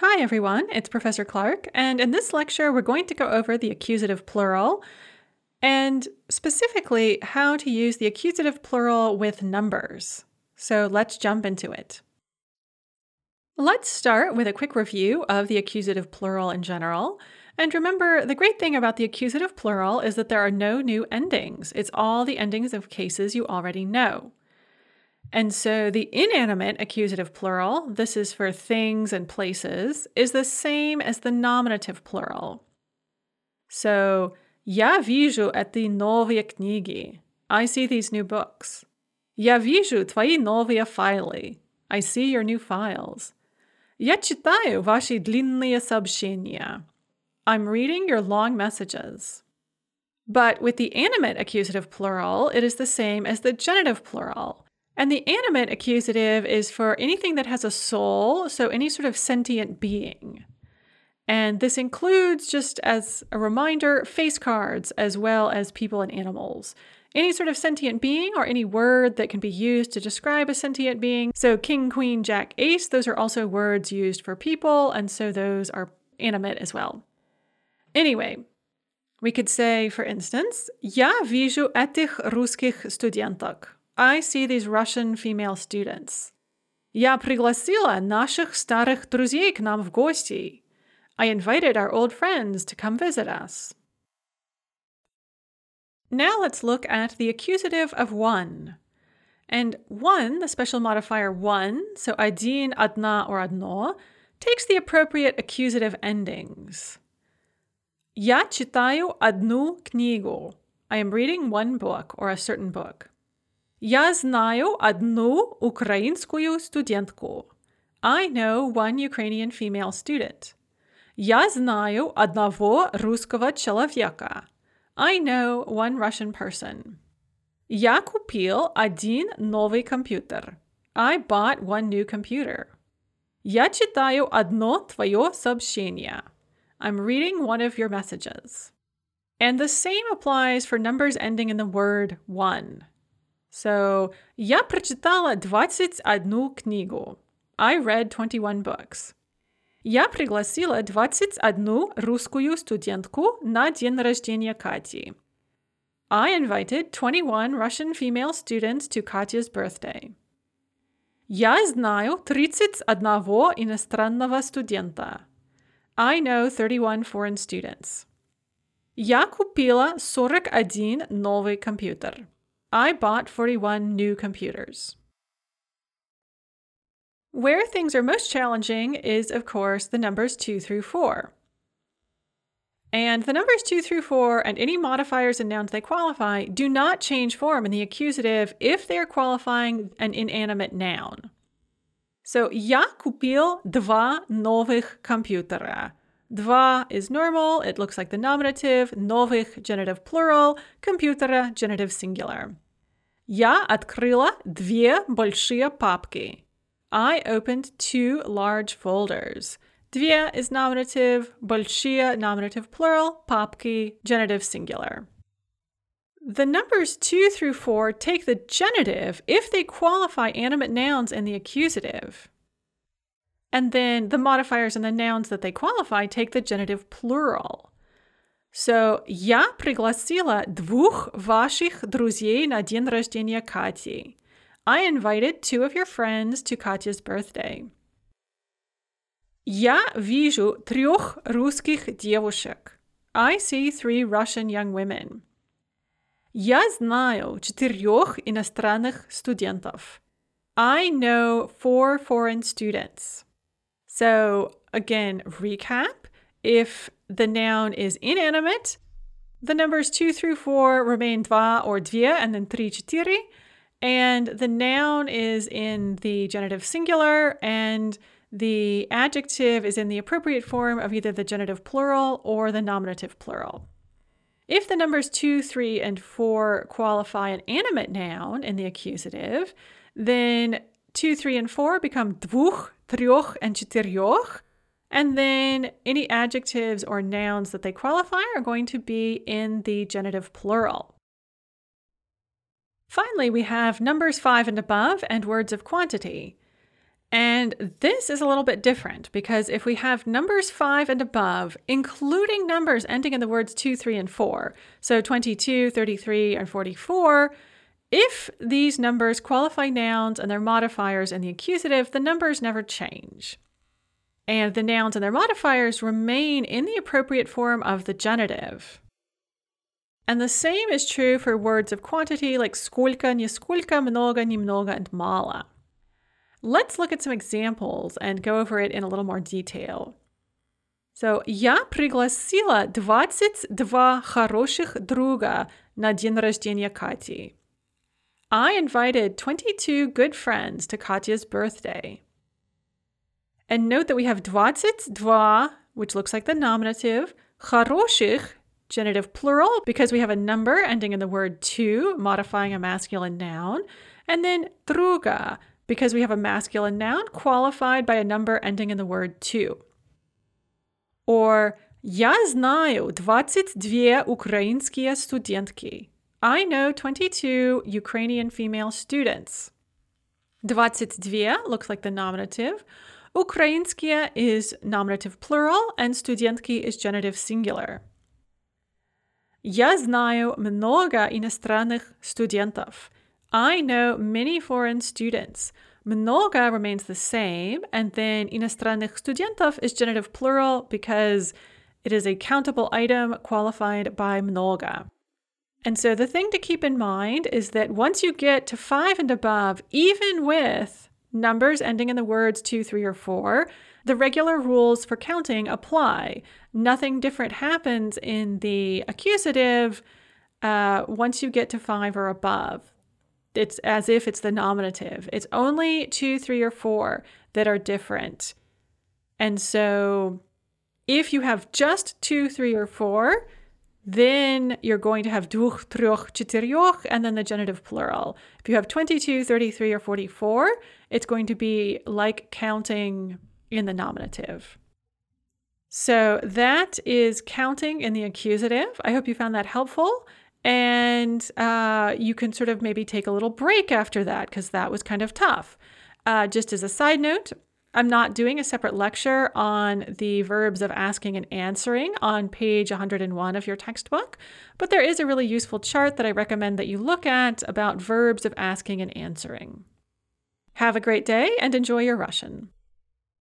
Hi, everyone. It's Professor Clark, and in this lecture, we're going to go over the accusative plural and specifically how to use the accusative plural with numbers. So let's jump into it. Let's start with a quick review of the accusative plural in general. And remember, the great thing about the accusative plural is that there are no new endings. It's all the endings of cases you already know. And so the inanimate accusative plural, this is for things and places, is the same as the nominative plural. So, я вижу эти новые книги. I see these new books. Я вижу твои новые файлы. I see your new files. Я читаю ваши длинные сообщения. I'm reading your long messages. But with the animate accusative plural, it is the same as the genitive plural. And the animate accusative is for anything that has a soul, so any sort of sentient being. And this includes, just as a reminder, face cards as well as people and animals. Any sort of sentient being or any word that can be used to describe a sentient being. So, king, queen, jack, ace, those are also words used for people, and so those are animate as well. Anyway, we could say, for instance, Я вижу этих русских студенток. I see these Russian female students. Я пригласила наших старых друзей к нам в гости. I invited our old friends to come visit us. Now let's look at the accusative of one. And one, the special modifier one, so один, одна, or одно, takes the appropriate accusative endings. Я читаю одну книгу. I am reading one book or a certain book. Я знаю одну украинскую студентку. I know one Ukrainian female student. Я знаю одного русского человека. I know one Russian person. Я купил один новый компьютер. I bought one new computer. Я читаю одно твое сообщение. I'm reading one of your messages. And the same applies for numbers ending in the word one. So, я прочитала 21 книгу. I read 21 books. Я пригласила 21 русскую студентку на день рождения Кати. I invited 21 Russian female students to Katya's birthday. Я знаю 31 иностранного студента. I know 31 foreign students. Я купила 41 новый компьютер. I bought 41 new computers. Where things are most challenging is, of course, the numbers 2 through 4. And the numbers 2 through 4 and any modifiers and nouns they qualify do not change form in the accusative if they are qualifying an inanimate noun. So, я купил два новых компьютера. Два is normal, it looks like the nominative, новых genitive plural, компьютера genitive singular. Я открыла две большие папки. I opened two large folders. Две is nominative, большие nominative plural, папки genitive singular. The numbers 2 through 4 take the genitive if they qualify animate nouns in the accusative. And then the modifiers and the nouns that they qualify take the genitive plural. So, я пригласила двух ваших друзей на день рождения Кати. I invited two of your friends to Katya's birthday. Я вижу трех русских девушек. I see three Russian young women. Я знаю четырех иностранных студентов. I know four foreign students. So, again, recap. If the noun is inanimate, the numbers 2 through 4 remain dva or dvie and then 3 четыре. And the noun is in the genitive singular and the adjective is in the appropriate form of either the genitive plural or the nominative plural. If the numbers 2, 3, and 4 qualify an animate noun in the accusative, then 2, 3, and 4 become двух, трех, and четырех. And then any adjectives or nouns that they qualify are going to be in the genitive plural. Finally, we have numbers 5 and above and words of quantity. And this is a little bit different because if we have numbers 5 and above, including numbers ending in the words 2, 3, and 4, so 22, 33, and 44, if these numbers qualify nouns and their modifiers in the accusative, the numbers never change. And the nouns and their modifiers remain in the appropriate form of the genitive. And the same is true for words of quantity like сколько, нисколько, много, немного, and мало. Let's look at some examples and go over it in a little more detail. So, я пригласила 22 хороших друга на день рождения Кати. I invited 22 good friends to Katya's birthday. And note that we have 22, which looks like the nominative, хороших, genitive plural, because we have a number ending in the word two, modifying a masculine noun, and then druga, because we have a masculine noun qualified by a number ending in the word two. Or Я знаю 22 украинские студентки. I know 22 Ukrainian female students. 22 looks like the nominative. Ukrainskие is nominative plural, and студентки is genitive singular. Я знаю много иностранных студентов. I know many foreign students. Много remains the same, and then иностранных студентов is genitive plural because it is a countable item qualified by много. And so the thing to keep in mind is that once you get to five and above, even with numbers ending in the words two, three, or four, the regular rules for counting apply. Nothing different happens in the accusative uh, once you get to five or above. It's as if it's the nominative. It's only two, three, or four that are different. And so if you have just two, three, or four, then you're going to have двух, трех, четырех, and then the genitive plural. If you have 22, 33, or 44, it's going to be like counting in the nominative. So that is counting in the accusative. I hope you found that helpful. And uh, you can sort of maybe take a little break after that because that was kind of tough. Uh, just as a side note, I'm not doing a separate lecture on the verbs of asking and answering on page 101 of your textbook, but there is a really useful chart that I recommend that you look at about verbs of asking and answering. Have a great day and enjoy your Russian.